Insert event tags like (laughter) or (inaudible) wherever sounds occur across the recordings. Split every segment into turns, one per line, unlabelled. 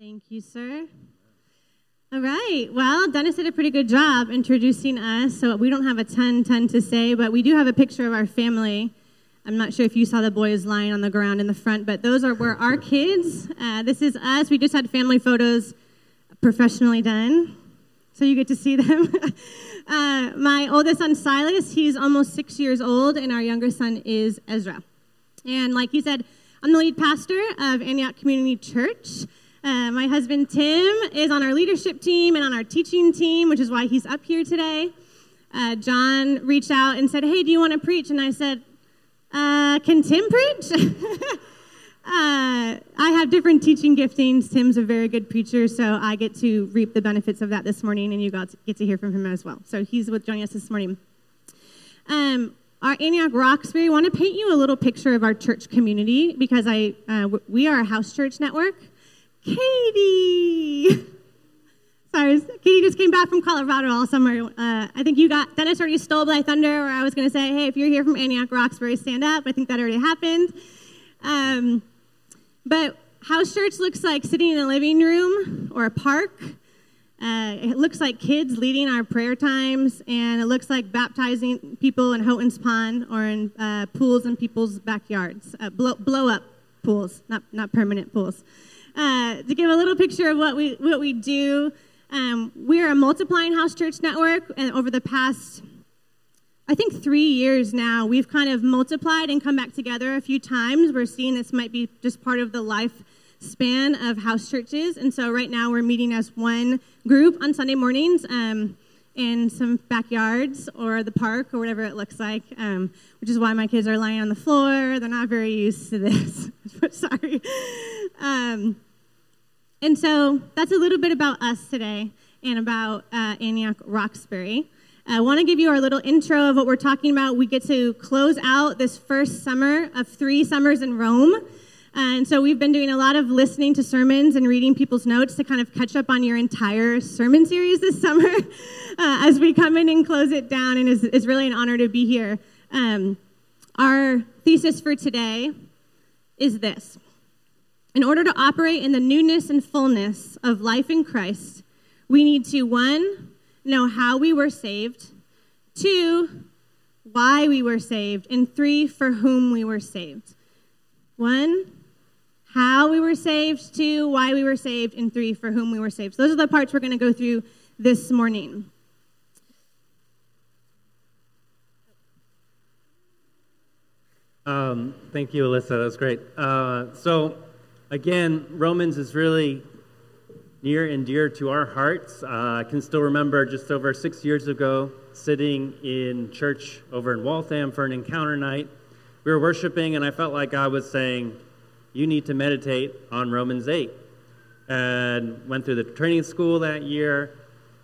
Thank you, sir. All right. Well, Dennis did a pretty good job introducing us. So we don't have a ton, ton to say, but we do have a picture of our family. I'm not sure if you saw the boys lying on the ground in the front, but those are were our kids. Uh, this is us. We just had family photos professionally done, so you get to see them. (laughs) uh, my oldest son, Silas, he's almost six years old, and our younger son is Ezra. And like he said, I'm the lead pastor of Antioch Community Church. Uh, my husband Tim is on our leadership team and on our teaching team, which is why he's up here today. Uh, John reached out and said, Hey, do you want to preach? And I said, uh, Can Tim preach? (laughs) Uh, I have different teaching giftings. Tim's a very good preacher, so I get to reap the benefits of that this morning, and you got to get to hear from him as well. So he's with joining us this morning. Um, our Antioch Roxbury want to paint you a little picture of our church community because I uh, we are a house church network. Katie. (laughs) Sorry, Katie just came back from Colorado all summer. Uh, I think you got Dennis already stole my thunder, or I was going to say, hey, if you're here from Antioch Roxbury, stand up. I think that already happened. Um, but house church looks like sitting in a living room or a park. Uh, it looks like kids leading our prayer times, and it looks like baptizing people in Houghton's Pond or in uh, pools in people's backyards, uh, blow, blow up pools, not, not permanent pools. Uh, to give a little picture of what we, what we do, um, we're a multiplying house church network, and over the past, I think, three years now, we've kind of multiplied and come back together a few times. We're seeing this might be just part of the life span of house churches, and so right now we're meeting as one group on Sunday mornings. Um, in some backyards or the park or whatever it looks like, um, which is why my kids are lying on the floor. They're not very used to this. (laughs) Sorry. Um, and so that's a little bit about us today and about uh, Antioch Roxbury. I want to give you our little intro of what we're talking about. We get to close out this first summer of three summers in Rome. And so we've been doing a lot of listening to sermons and reading people's notes to kind of catch up on your entire sermon series this (laughs) summer uh, as we come in and close it down. And it's, it's really an honor to be here. Um, our thesis for today is this In order to operate in the newness and fullness of life in Christ, we need to, one, know how we were saved, two, why we were saved, and three, for whom we were saved. One, how we were saved, two, why we were saved, and three, for whom we were saved. So those are the parts we're going to go through this morning.
Um, thank you, Alyssa. That was great. Uh, so, again, Romans is really near and dear to our hearts. Uh, I can still remember just over six years ago sitting in church over in Waltham for an encounter night. We were worshiping, and I felt like God was saying, You need to meditate on Romans 8. And went through the training school that year,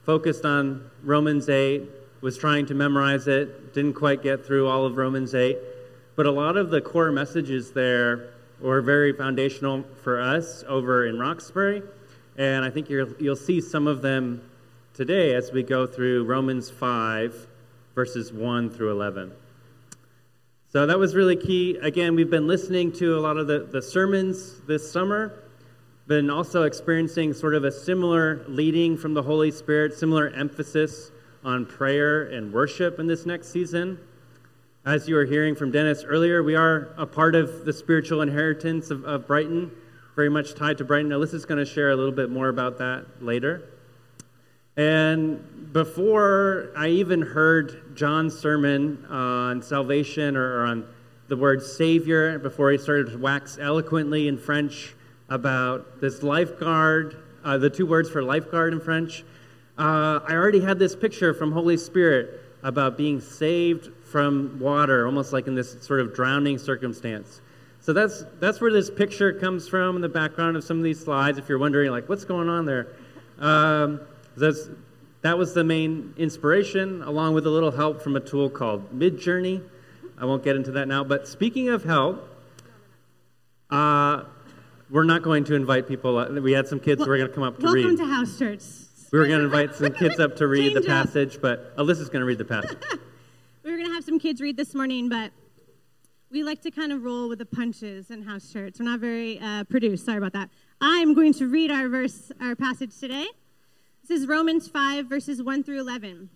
focused on Romans 8, was trying to memorize it, didn't quite get through all of Romans 8. But a lot of the core messages there were very foundational for us over in Roxbury. And I think you will see some of them today as we go through Romans 5, verses 1 through 11. So that was really key. Again, we've been listening to a lot of the, the sermons this summer, been also experiencing sort of a similar leading from the Holy Spirit, similar emphasis on prayer and worship in this next season. As you were hearing from Dennis earlier, we are a part of the spiritual inheritance of, of Brighton, very much tied to Brighton. Alyssa's going to share a little bit more about that later. And before I even heard John's sermon on salvation or, on the word Savior, before he started to wax eloquently in French about this lifeguard, uh, the two words for lifeguard in French, uh, I already had this picture from Holy Spirit about being saved from water, almost like in this sort of drowning circumstance. So that's that's where this picture comes from in the background of some of these slides. If you're wondering, like, what's going on there, um, that's that was the main inspiration, along with a little help from a tool called Midjourney. I won't get into that now. But speaking of help, uh, we're not going to invite people. Uh, we had some kids well, who were going to come up to
welcome
read.
Welcome to House Church.
We were going to invite some kids up to read the passage, up. but Alyssa's going to read the passage. (laughs)
we were going to have some kids read this morning, but we like to kind of roll with the punches in house church. We're not very uh, produced. Sorry about that. I'm going to read our verse, our passage today. This is Romans 5, verses 1 through 11.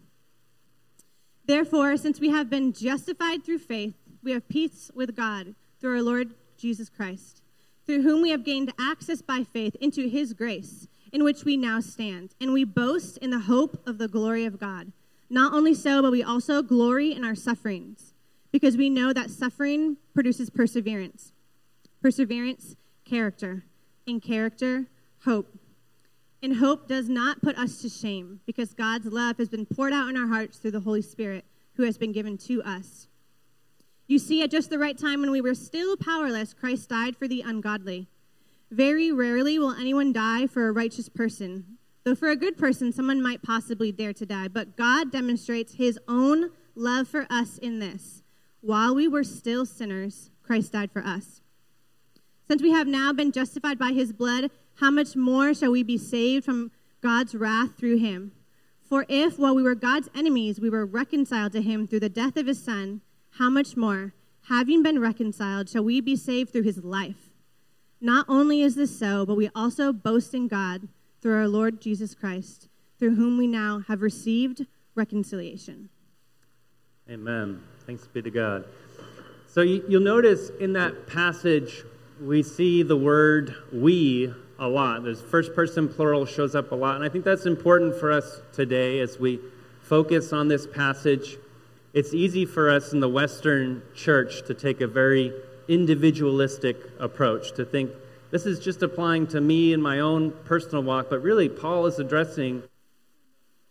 Therefore, since we have been justified through faith, we have peace with God through our Lord Jesus Christ, through whom we have gained access by faith into his grace, in which we now stand. And we boast in the hope of the glory of God. Not only so, but we also glory in our sufferings, because we know that suffering produces perseverance. Perseverance, character. And character, hope. And hope does not put us to shame, because God's love has been poured out in our hearts through the Holy Spirit, who has been given to us. You see, at just the right time when we were still powerless, Christ died for the ungodly. Very rarely will anyone die for a righteous person, though for a good person, someone might possibly dare to die. But God demonstrates his own love for us in this while we were still sinners, Christ died for us. Since we have now been justified by his blood, how much more shall we be saved from God's wrath through him? For if, while we were God's enemies, we were reconciled to him through the death of his son, how much more, having been reconciled, shall we be saved through his life? Not only is this so, but we also boast in God through our Lord Jesus Christ, through whom we now have received reconciliation.
Amen. Thanks be to God. So you, will notice in that passage, we see the word we a lot. There's first person plural shows up a lot. And I think that's important for us today as we focus on this passage. It's easy for us in the Western church to take a very individualistic approach, to think this is just applying to me in my own personal walk, but really, Paul is addressing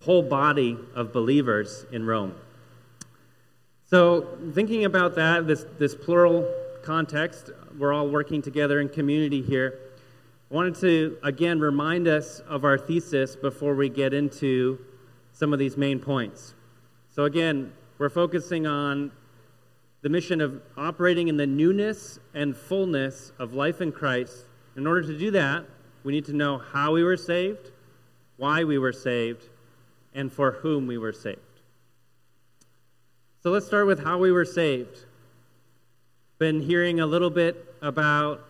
whole body of believers in Rome. So, thinking about that, this, this plural context, we're all working together in community here. I wanted to, again, remind us of our thesis before we get into some of these main points. So, again, we're focusing on the mission of operating in the newness and fullness of life in Christ. In order to do that, we need to know how we were saved, why we were saved, and for whom we were saved. So let's start with how we were saved. Been hearing a little bit about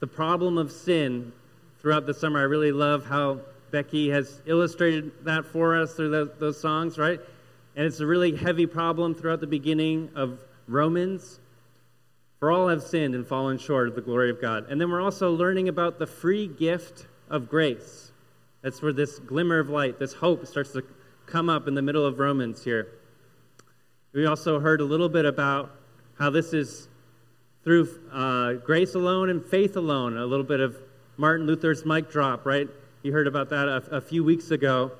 the problem of sin throughout the summer. I really love how Becky has illustrated that for us through those, those songs, right? And it's a really heavy problem throughout the beginning of Romans. For all have sinned and fallen short of the glory of God. And then we're also learning about the free gift of grace. That's where this glimmer of light, this hope starts to come up in the middle of Romans here. We also heard a little bit about how this is through uh, grace alone and faith alone, a little bit of Martin Luther's mic drop, right? You heard about that a, a few weeks ago.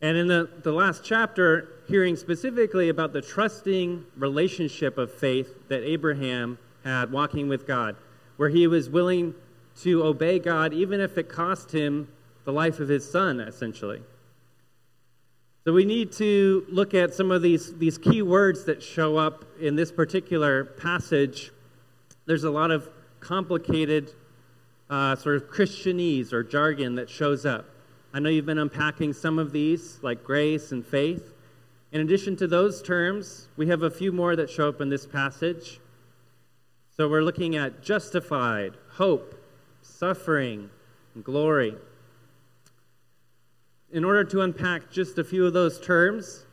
And in the, the last chapter, hearing specifically about the trusting relationship of faith that Abraham had walking with God, where he was willing to obey God even if it cost him the life of his son, essentially. So we need to look at some of these, these key words that show up in this particular passage. There's a lot of complicated uh, sort of Christianese or jargon that shows up. I know you've been unpacking some of these, like grace and faith. In addition to those terms, we have a few more that show up in this passage. So we're looking at justified, hope, suffering, and glory. In order to unpack just a few of those terms,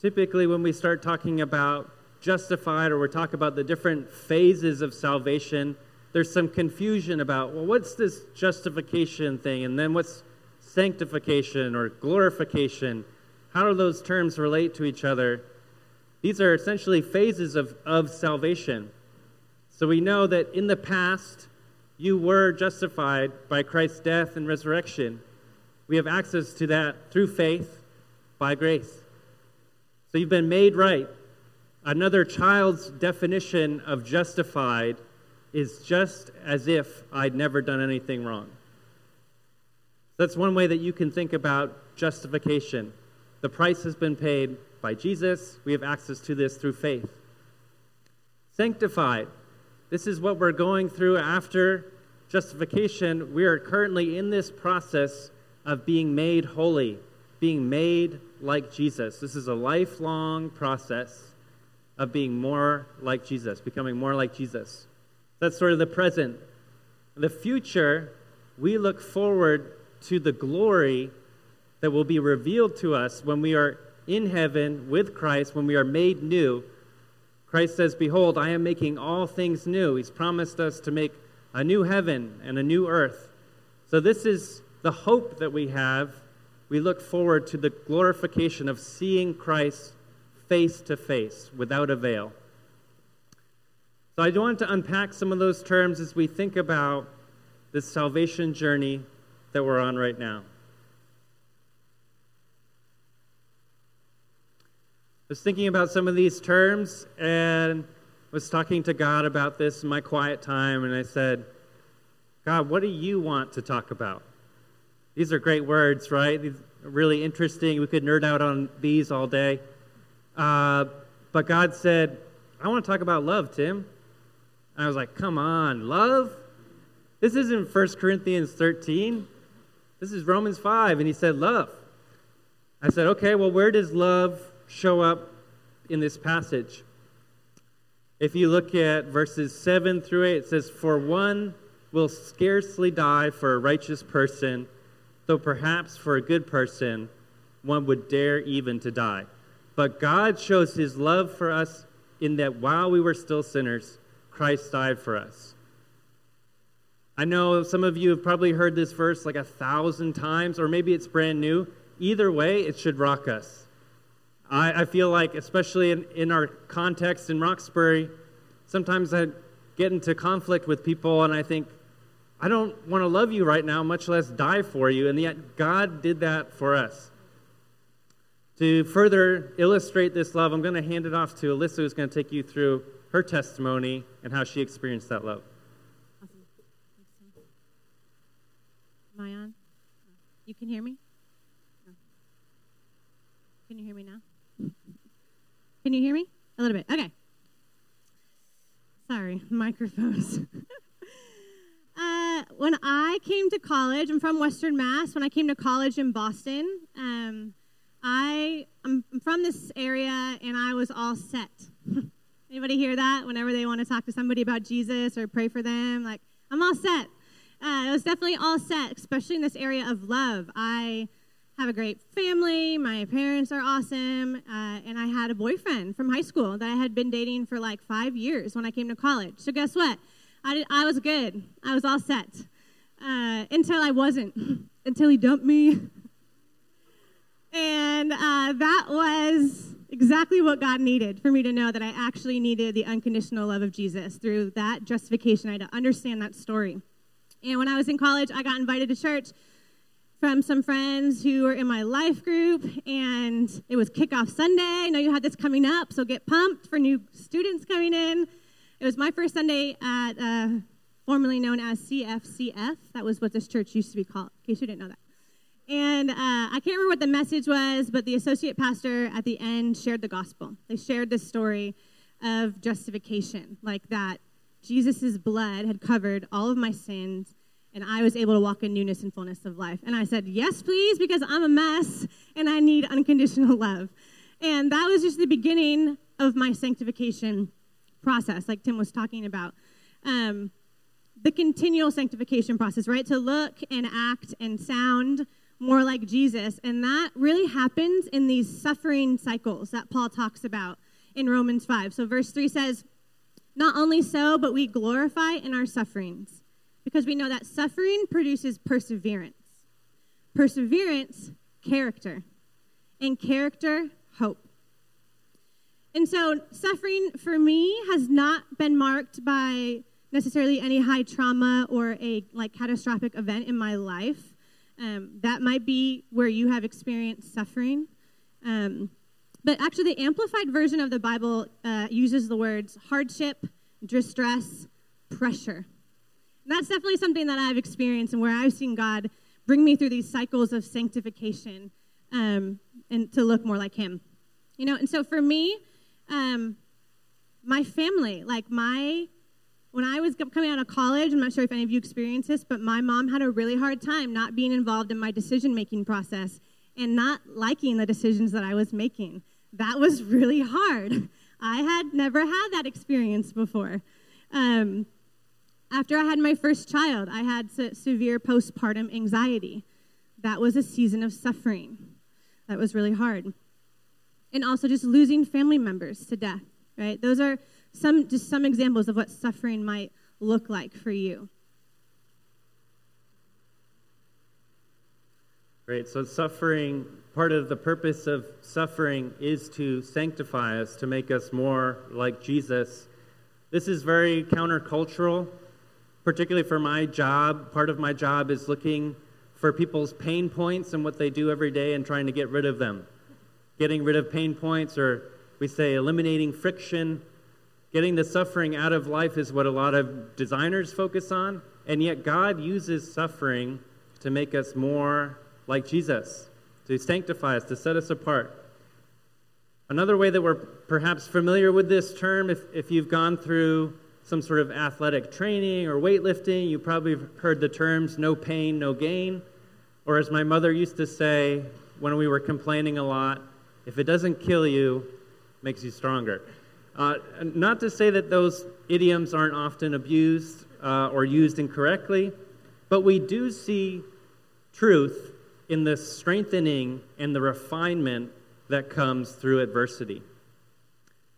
typically when we start talking about justified or we talk about the different phases of salvation, there's some confusion about, well, what's this justification thing? And then what's sanctification or glorification? How do those terms relate to each other? These are essentially phases of, of salvation. So we know that in the past, you were justified by Christ's death and resurrection. We have access to that through faith by grace. So you've been made right. Another child's definition of justified is just as if I'd never done anything wrong. That's one way that you can think about justification. The price has been paid by Jesus. We have access to this through faith. Sanctified. This is what we're going through after justification. We are currently in this process of being made holy, being made like Jesus. This is a lifelong process of being more like Jesus, becoming more like Jesus. That's sort of the present. The future, we look forward to the glory that will be revealed to us when we are in heaven with Christ, when we are made new. Christ says, Behold, I am making all things new. He's promised us to make a new heaven and a new earth. So, this is the hope that we have. We look forward to the glorification of seeing Christ face to face without a veil. So, I want to unpack some of those terms as we think about this salvation journey that we're on right now. I was thinking about some of these terms and was talking to God about this in my quiet time, and I said, God, what do you want to talk about? These are great words, right? These are really interesting. We could nerd out on these all day. Uh, but God said, I want to talk about love, Tim. And I was like, come on, love? This isn't 1 Corinthians 13. This is Romans 5. And he said, love. I said, okay, well, where does love show up in this passage? If you look at verses 7 through 8, it says, For one will scarcely die for a righteous person, though perhaps for a good person one would dare even to die. But God shows his love for us in that while we were still sinners, Christ died for us. I know some of you have probably heard this verse like a thousand times, or maybe it's brand new. Either way, it should rock us. I, I feel like, especially in, in our context in Roxbury, sometimes I get into conflict with people and I think, I don't want to love you right now, much less die for you. And yet, God did that for us. To further illustrate this love, I'm going to hand it off to Alyssa, who's going to take you through her testimony and how she experienced that love.
Am I on? You can hear me? Can you hear me now? Can you hear me? A little bit. Okay. Sorry, (laughs) microphones. When I came to college, I'm from Western Mass. When I came to college in Boston, um, I I'm from this area, and I was all set. (laughs) Anybody hear that? Whenever they want to talk to somebody about Jesus or pray for them, like I'm all set. Uh, it was definitely all set, especially in this area of love. I have a great family. My parents are awesome. Uh, and I had a boyfriend from high school that I had been dating for like five years when I came to college. So, guess what? I, I was good. I was all set uh, until I wasn't, (laughs) until he dumped me. and uh, that was exactly what God needed for me to know that I actually needed the unconditional love of Jesus through that justification. I had to understand that story. And when I was in college, I got invited to church from some friends who were in my life group, and it was kickoff Sunday. I know you had this coming up, so get pumped for new students coming in. It was my first Sunday at uh, formerly known as CFCF. That was what this church used to be called, in case you didn't know that. And uh, I can't remember what the message was, but the associate pastor at the end shared the gospel. They shared this story of justification, like that Jesus' blood had covered all of my sins, and I was able to walk in newness and fullness of life. And I said, Yes, please, because I'm a mess and I need unconditional (laughs) love. And that was just the beginning of my sanctification process, like Tim was talking about. Um, the continual sanctification process, right? To look and act and sound more like Jesus. And that really happens in these suffering cycles that Paul talks about in Romans 5. So, verse 3 says, not only so, but we glorify in our sufferings because we know that suffering produces perseverance. Perseverance, character. And character, hope. And so, suffering for me has not been marked by necessarily any high trauma or a like catastrophic event in my life. Um, that might be where you have experienced suffering. Um, but actually, the amplified version of the Bible uh, uses the words hardship, distress, pressure. And that's definitely something that I've experienced and where I've seen God bring me through these cycles of sanctification um, and to look more like Him. You know, and so for me, um, my family, like my, when I was coming out of college, I'm not sure if any of you experienced this, but my mom had a really hard time not being involved in my decision making process and not liking the decisions that I was making that was (laughs) really hard. I had never had that experience before. Um, after I had my first child, I had se- severe postpartum anxiety. That was a season of suffering. That was really hard. And also just losing family members to death, right? Those are some just some examples of what suffering might look like for you.
Great. So, suffering, part of the purpose of suffering is to sanctify us, to make us more like Jesus. This is very countercultural, particularly for my job. Part of my job is looking for people's pain points and what they do every day and trying to get rid of them. Getting rid of pain points, or we say eliminating friction, getting the suffering out of life is what a lot of designers focus on. And yet, God uses suffering to make us more like Jesus, to sanctify us, to set us apart. Another way that we're perhaps familiar with this term, if, if you've gone through some sort of athletic training or weightlifting, you probably heard the terms no pain, no gain. Or as my mother used to say when we were complaining a lot, if it doesn't kill you, makes you stronger. Uh, not to say that those idioms aren't often abused uh, or used incorrectly, but we do see truth in the strengthening and the refinement that comes through adversity.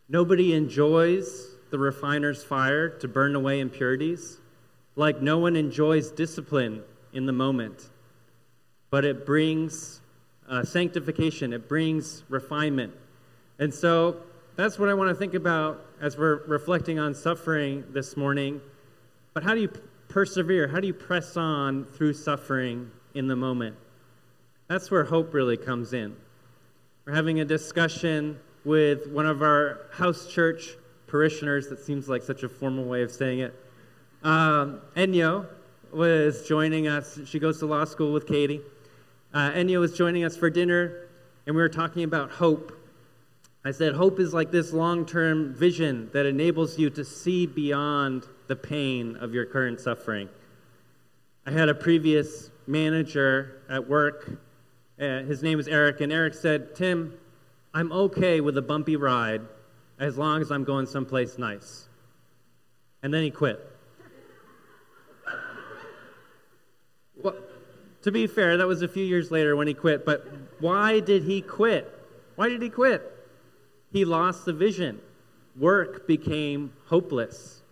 Nobody enjoys the refiner's fire to burn away impurities, like no one enjoys discipline in the moment. But it brings uh, sanctification, it brings refinement. And so that's what I want to think about as we're reflecting on suffering this morning. But how do you persevere? How do you press on through suffering in the moment? That's where hope really comes in. We're having a discussion with one of our house church parishioners. That seems like such a formal way of saying it. Um, Enyo was joining us. She goes to law school with Katie. Uh, Enyo was joining us for dinner, and we were talking about hope. I said, Hope is like this long term vision that enables you to see beyond the pain of your current suffering. I had a previous manager at work uh, his name is Eric, and Eric said, Tim, I'm okay with a bumpy ride as long as I'm going someplace nice. And then he quit. To be fair, that was a few years later when he quit, but why did he quit? Why did he quit? He lost the vision. Work became hopeless.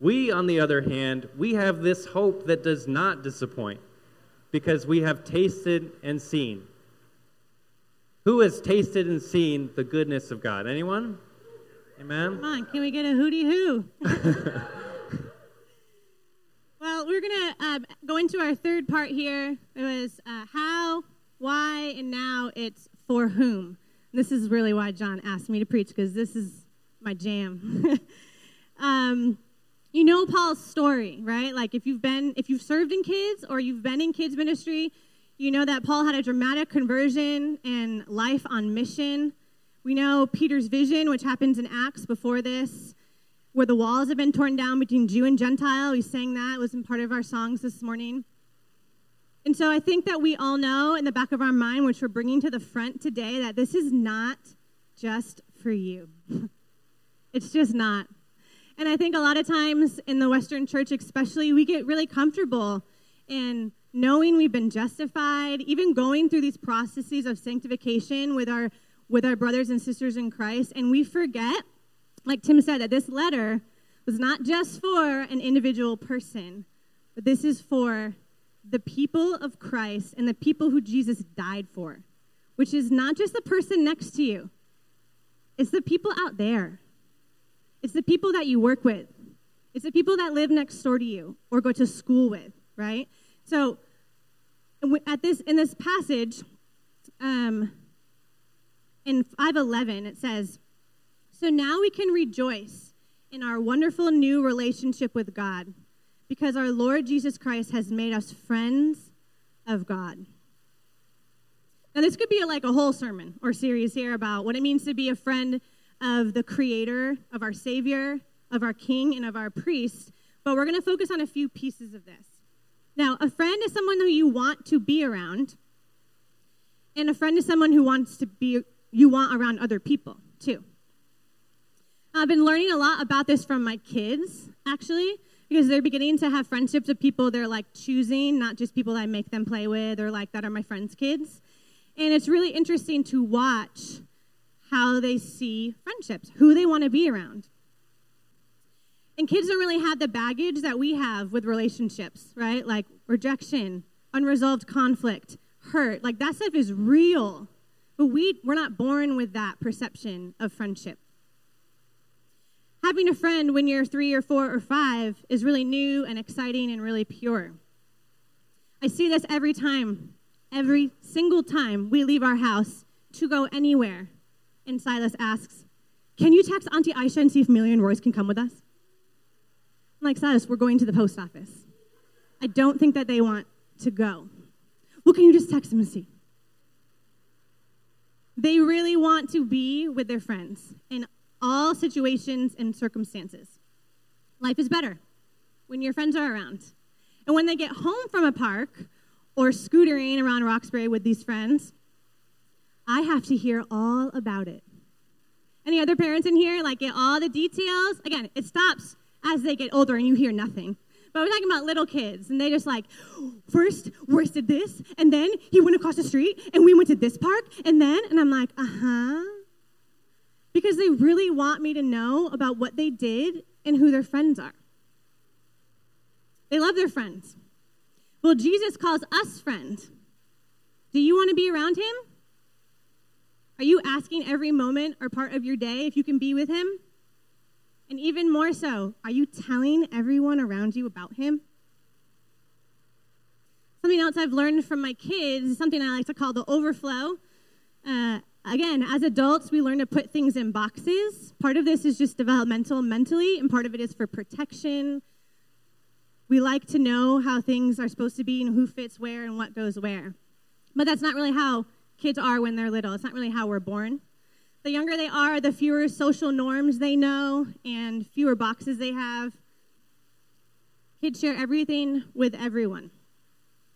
We, on the other hand, we have this hope that does not disappoint because we have tasted and seen. Who has tasted and seen the goodness of God? Anyone? Amen?
Come on, can we get a hooty hoo? (laughs) well, we're going to uh, go into our third part here. It was uh, how, why, and now it's for whom. This is really why John asked me to preach because this is my jam. (laughs) um, you know Paul's story, right? Like if you've been if you've served in kids or you've been in kids ministry, you know that Paul had a dramatic conversion and life on mission. We know Peter's vision, which happens in Acts before this, where the walls have been torn down between Jew and Gentile. We sang that, it was part of our songs this morning. And so I think that we all know in the back of our mind, which we're bringing to the front today, that this is not just for you. (laughs) it's just not. And I think a lot of times in the Western church, especially, we get really comfortable in knowing we've been justified, even going through these processes of sanctification with our with our brothers and sisters in Christ, and we forget, like Tim said, that this letter was not just for an individual person, but this is for the people of Christ and the people who Jesus died for, which is not just the person next to you, it's the people out there. It's the people that you work with. It's the people that live next door to you or go to school with, right? So at this in this passage, um, in 511, it says, So now we can rejoice in our wonderful new relationship with God because our Lord Jesus Christ has made us friends of God. Now, this could be like a whole sermon or series here about what it means to be a friend of the Creator, of our Savior, of our King, and of our priest, but we're going to focus on a few pieces of this. Now, a friend is someone who you want to be around, and a friend is someone who wants to be you want around other people too. I've been learning a lot about this from my kids, actually, because they're beginning to have friendships with people they're like choosing, not just people I make them play with or like that are my friends' kids. And it's really interesting to watch how they see friendships, who they want to be around. And kids don't really have the baggage that we have with relationships, right? Like rejection, unresolved conflict, hurt. Like that stuff is real. But we, we're not born with that perception of friendship. Having a friend when you're three or four or five is really new and exciting and really pure. I see this every time, every single time we leave our house to go anywhere. And Silas asks, Can you text Auntie Aisha and see if Millie and Royce can come with us? I'm like, Silas, we're going to the post office. I don't think that they want to go. Well, can you just text them and see? They really want to be with their friends in all situations and circumstances. Life is better when your friends are around. And when they get home from a park or scootering around Roxbury with these friends, I have to hear all about it. Any other parents in here like get all the details? Again, it stops as they get older and you hear nothing. But we're talking about little kids, and they just like, first, Royce did this, and then he went across the street, and we went to this park, and then, and I'm like, uh huh. Because they really want me to know about what they did and who their friends are. They love their friends. Well, Jesus calls us friends. Do you want to be around him? Are you asking every moment or part of your day if you can be with him? And even more so, are you telling everyone around you about him? Something else I've learned from my kids is something I like to call the overflow. Uh, again, as adults, we learn to put things in boxes. Part of this is just developmental mentally, and part of it is for protection. We like to know how things are supposed to be and who fits where and what goes where. But that's not really how kids are when they're little. It's not really how we're born. The younger they are, the fewer social norms they know and fewer boxes they have. Kids share everything with everyone.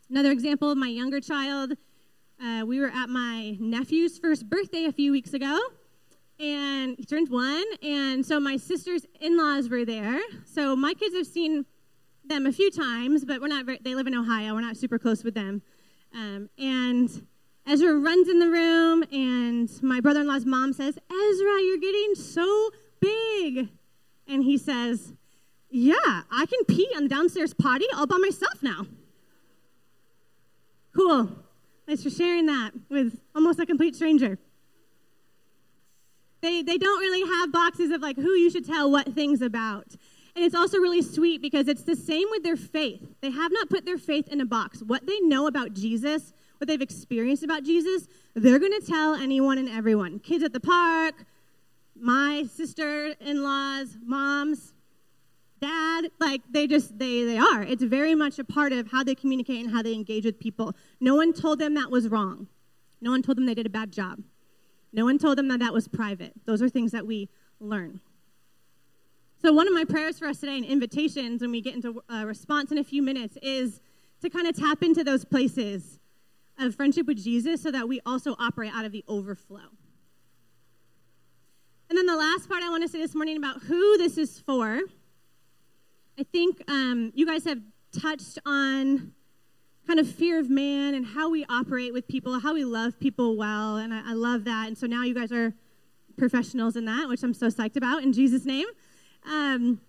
Another example of my younger child, uh, we were at my nephew's first birthday a few weeks ago, and he turned one. And so my sister's in laws were there. So my kids have seen them a few times, but we're not very, they live in Ohio. We're not super close with them. Um, and Ezra runs in the room, and my brother in law's mom says, Ezra, you're getting so big. And he says, Yeah, I can pee on the downstairs potty all by myself now. Cool. Thanks for sharing that with almost a complete stranger. They, they don't really have boxes of like who you should tell what things about. And it's also really sweet because it's the same with their faith. They have not put their faith in a box. What they know about Jesus what they've experienced about Jesus, they're going to tell anyone and everyone. Kids at the park, my sister in laws, moms, like they just, they, they are. It's very much a part of how they communicate and how they engage with people. No one told them that was wrong. No one told them they did a bad job. No one told them that that was private. Those are things that we learn. So, one of my prayers for us today and invitations when we get into a response in a few minutes is to kind of tap into those places of friendship with Jesus so that we also operate out of the overflow. And then the last part I want to say this morning about who this is for. I think um, you guys have touched on kind of fear of man and how we operate with people, how we love people well, and I, I love that. And so now you guys are professionals in that, which I'm so psyched about in Jesus' name. Um,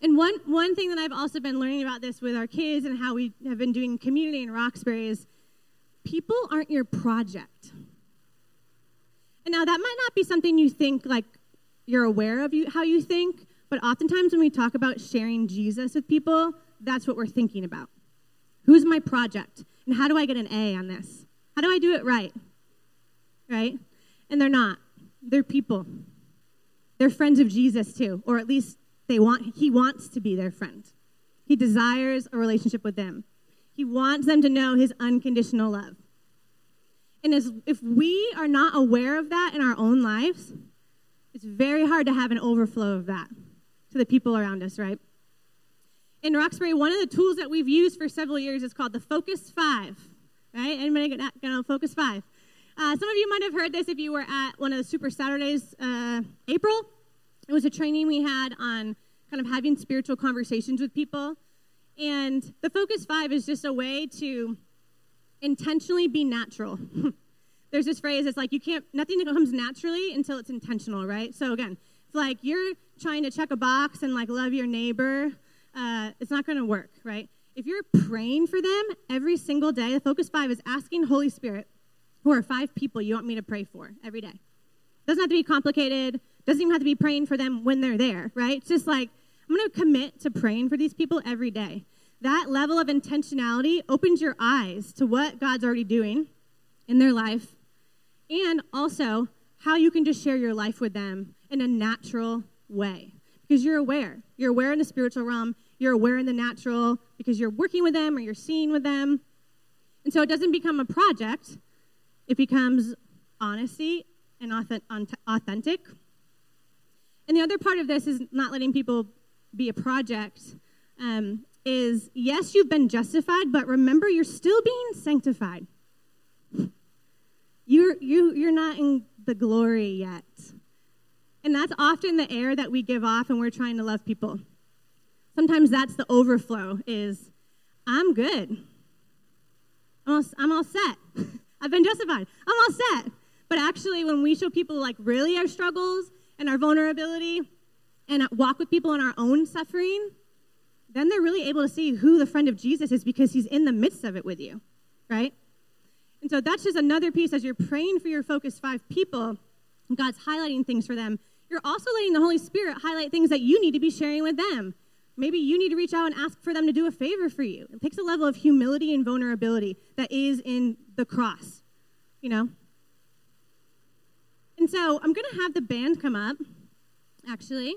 and one, one thing that I've also been learning about this with our kids and how we have been doing community in Roxbury is people aren't your project. And now that might not be something you think like you're aware of you, how you think, but oftentimes when we talk about sharing Jesus with people, that's what we're thinking about. Who's my project? And how do I get an A on this? How do I do it right? Right? And they're not. They're people. They're friends of Jesus too, or at least they want he wants to be their friend. He desires a relationship with them. He wants them to know his unconditional love. And as, if we are not aware of that in our own lives, it's very hard to have an overflow of that to the people around us, right? In Roxbury, one of the tools that we've used for several years is called the Focus Five, right? Anybody gonna, gonna Focus Five? Uh, some of you might have heard this if you were at one of the Super Saturdays, uh, April. It was a training we had on kind of having spiritual conversations with people. And the Focus Five is just a way to intentionally be natural. (laughs) There's this phrase, it's like you can't, nothing comes naturally until it's intentional, right? So again, like you're trying to check a box and like love your neighbor, uh, it's not going to work, right? If you're praying for them every single day, the Focus Five is asking Holy Spirit, who are five people you want me to pray for every day. Doesn't have to be complicated. Doesn't even have to be praying for them when they're there, right? It's just like, I'm going to commit to praying for these people every day. That level of intentionality opens your eyes to what God's already doing in their life and also how you can just share your life with them in a natural way because you're aware. You're aware in the spiritual realm, you're aware in the natural because you're working with them or you're seeing with them. And so it doesn't become a project, it becomes honesty and authentic. And the other part of this is not letting people be a project. Um, is yes, you've been justified, but remember you're still being sanctified. You're, you, you're not in the glory yet. And that's often the air that we give off when we're trying to love people. Sometimes that's the overflow is, I'm good. I'm all, I'm all set. (laughs) I've been justified. I'm all set. But actually, when we show people like really our struggles and our vulnerability and walk with people in our own suffering, then they're really able to see who the friend of Jesus is because he's in the midst of it with you, right? And so that's just another piece as you're praying for your focus five people, God's highlighting things for them. You're also letting the Holy Spirit highlight things that you need to be sharing with them. Maybe you need to reach out and ask for them to do a favor for you. It takes a level of humility and vulnerability that is in the cross, you know? And so I'm going to have the band come up, actually.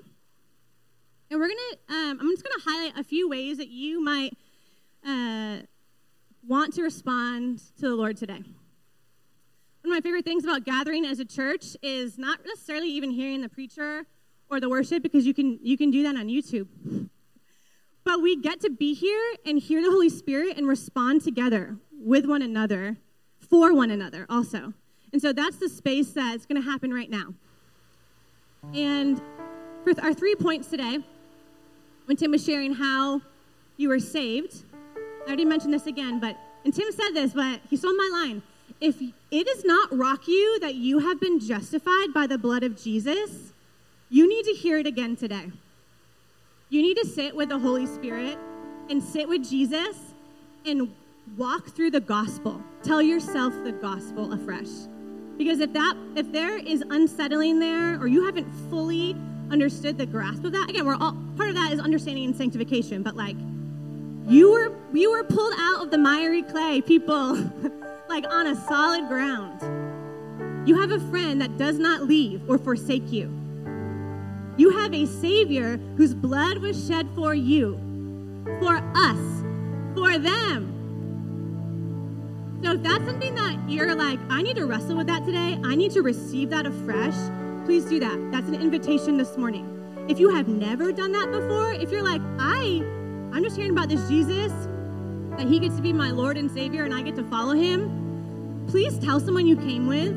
And we're going to, um, I'm just going to highlight a few ways that you might uh, want to respond to the Lord today. One of my favorite things about gathering as a church is not necessarily even hearing the preacher or the worship because you can you can do that on YouTube. (laughs) But we get to be here and hear the Holy Spirit and respond together with one another, for one another also. And so that's the space that's going to happen right now. And for our three points today, when Tim was sharing how you were saved. I already mentioned this again, but, and Tim said this, but he stole my line. If it does not rock you that you have been justified by the blood of Jesus, you need to hear it again today. You need to sit with the Holy Spirit and sit with Jesus and walk through the gospel. Tell yourself the gospel afresh. Because if that if there is unsettling there or you haven't fully understood the grasp of that. Again, we're all part of that is understanding and sanctification, but like you were you were pulled out of the miry clay, people, (laughs) like on a solid ground. You have a friend that does not leave or forsake you. You have a Savior whose blood was shed for you, for us, for them. So if that's something that you're like, I need to wrestle with that today, I need to receive that afresh please do that. That's an invitation this morning. If you have never done that before, if you're like, I, I'm just hearing about this Jesus, that he gets to be my Lord and Savior and I get to follow him, please tell someone you came with.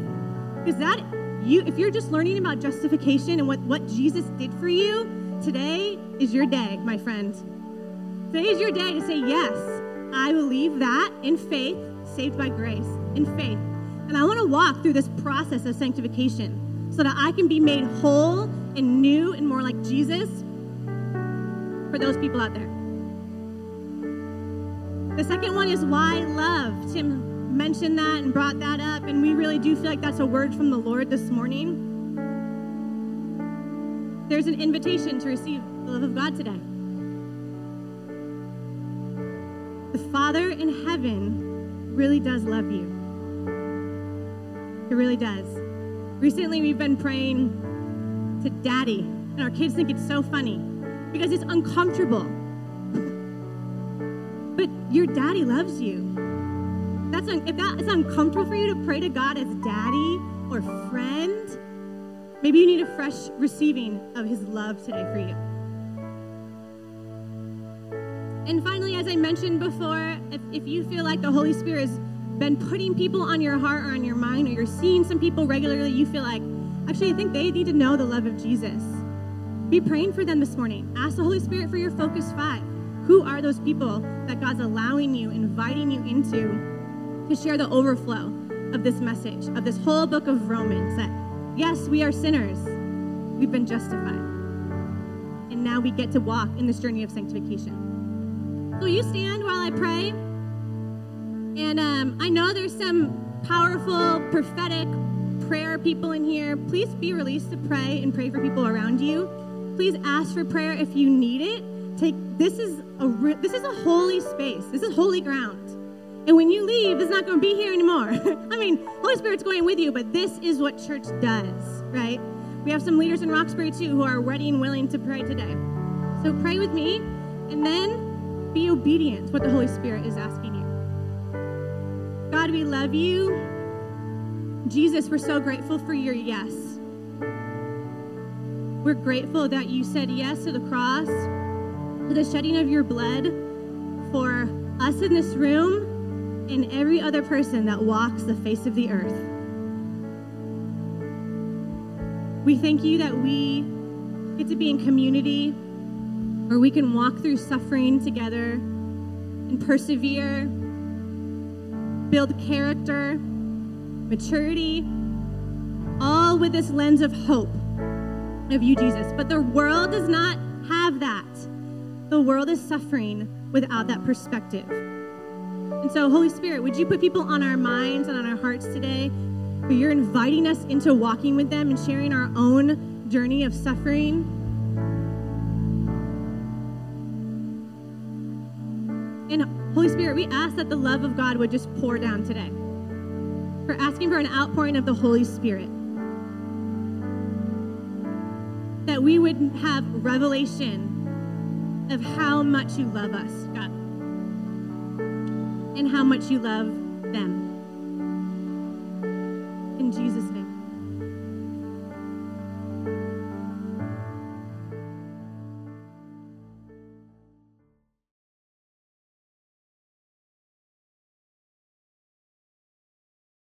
Because that you if you're just learning about justification and what, what Jesus did for you, today is your day, my friend. Today is your day to say, Yes, I believe that in faith, saved by grace, in faith. And I want to walk through this process of sanctification so that I can be made whole and new and more like Jesus for those people out there. The second one is why love. Tim mentioned that and brought that up, and we really do feel like that's a word from the Lord this morning. There's an invitation to receive the love of God today. The Father in heaven really does love you. It really does. Recently, we've been praying to Daddy, and our kids think it's so funny because it's uncomfortable. But your daddy loves you. That's un- if that is uncomfortable for you to pray to God as daddy or friend, maybe you need a fresh receiving of his love today for you. And finally, as I mentioned before, if, if you feel like the Holy Spirit has been putting people on your heart or on your mind, or you're seeing some people regularly, you feel like, actually, I think they need to know the love of Jesus. be praying for them this morning. Ask the Holy Spirit for your focus five. Who are those people that God's allowing you, inviting you into to share the overflow of this message, of this whole book of Romans? That yes, we are sinners, we've been justified. And now we get to walk in this journey of sanctification. So you stand while I pray. And um, I know there's some powerful prophetic prayer people in here. Please be released to pray and pray for people around you. Please ask for prayer if you need it. Take this is a this is a holy space. This is holy ground. And when you leave, it's not going to be here anymore. (laughs) I mean, Holy Spirit's going with you, but this is what church does, right? We have some leaders in Roxbury too who are ready and willing to pray today. So pray with me and then be obedient to what the Holy Spirit is asking you. God, we love you. Jesus, we're so grateful for your yes. We're grateful that you said yes to the cross, to the shedding of your blood for us in this room and every other person that walks the face of the earth. We thank you that we get to be in community where we can walk through suffering together and persevere, build character, maturity, all with this lens of hope of you, Jesus. But the world does not have that. The world is suffering without that perspective. And so, Holy Spirit, would you put people on our minds and on our hearts today where you're inviting us into walking with them and sharing our own journey of suffering? And Holy Spirit, we ask that the love of God would just pour down today. We're asking for an outpouring of the Holy Spirit. that we would have revelation of how much you love us, God, and how much you love them.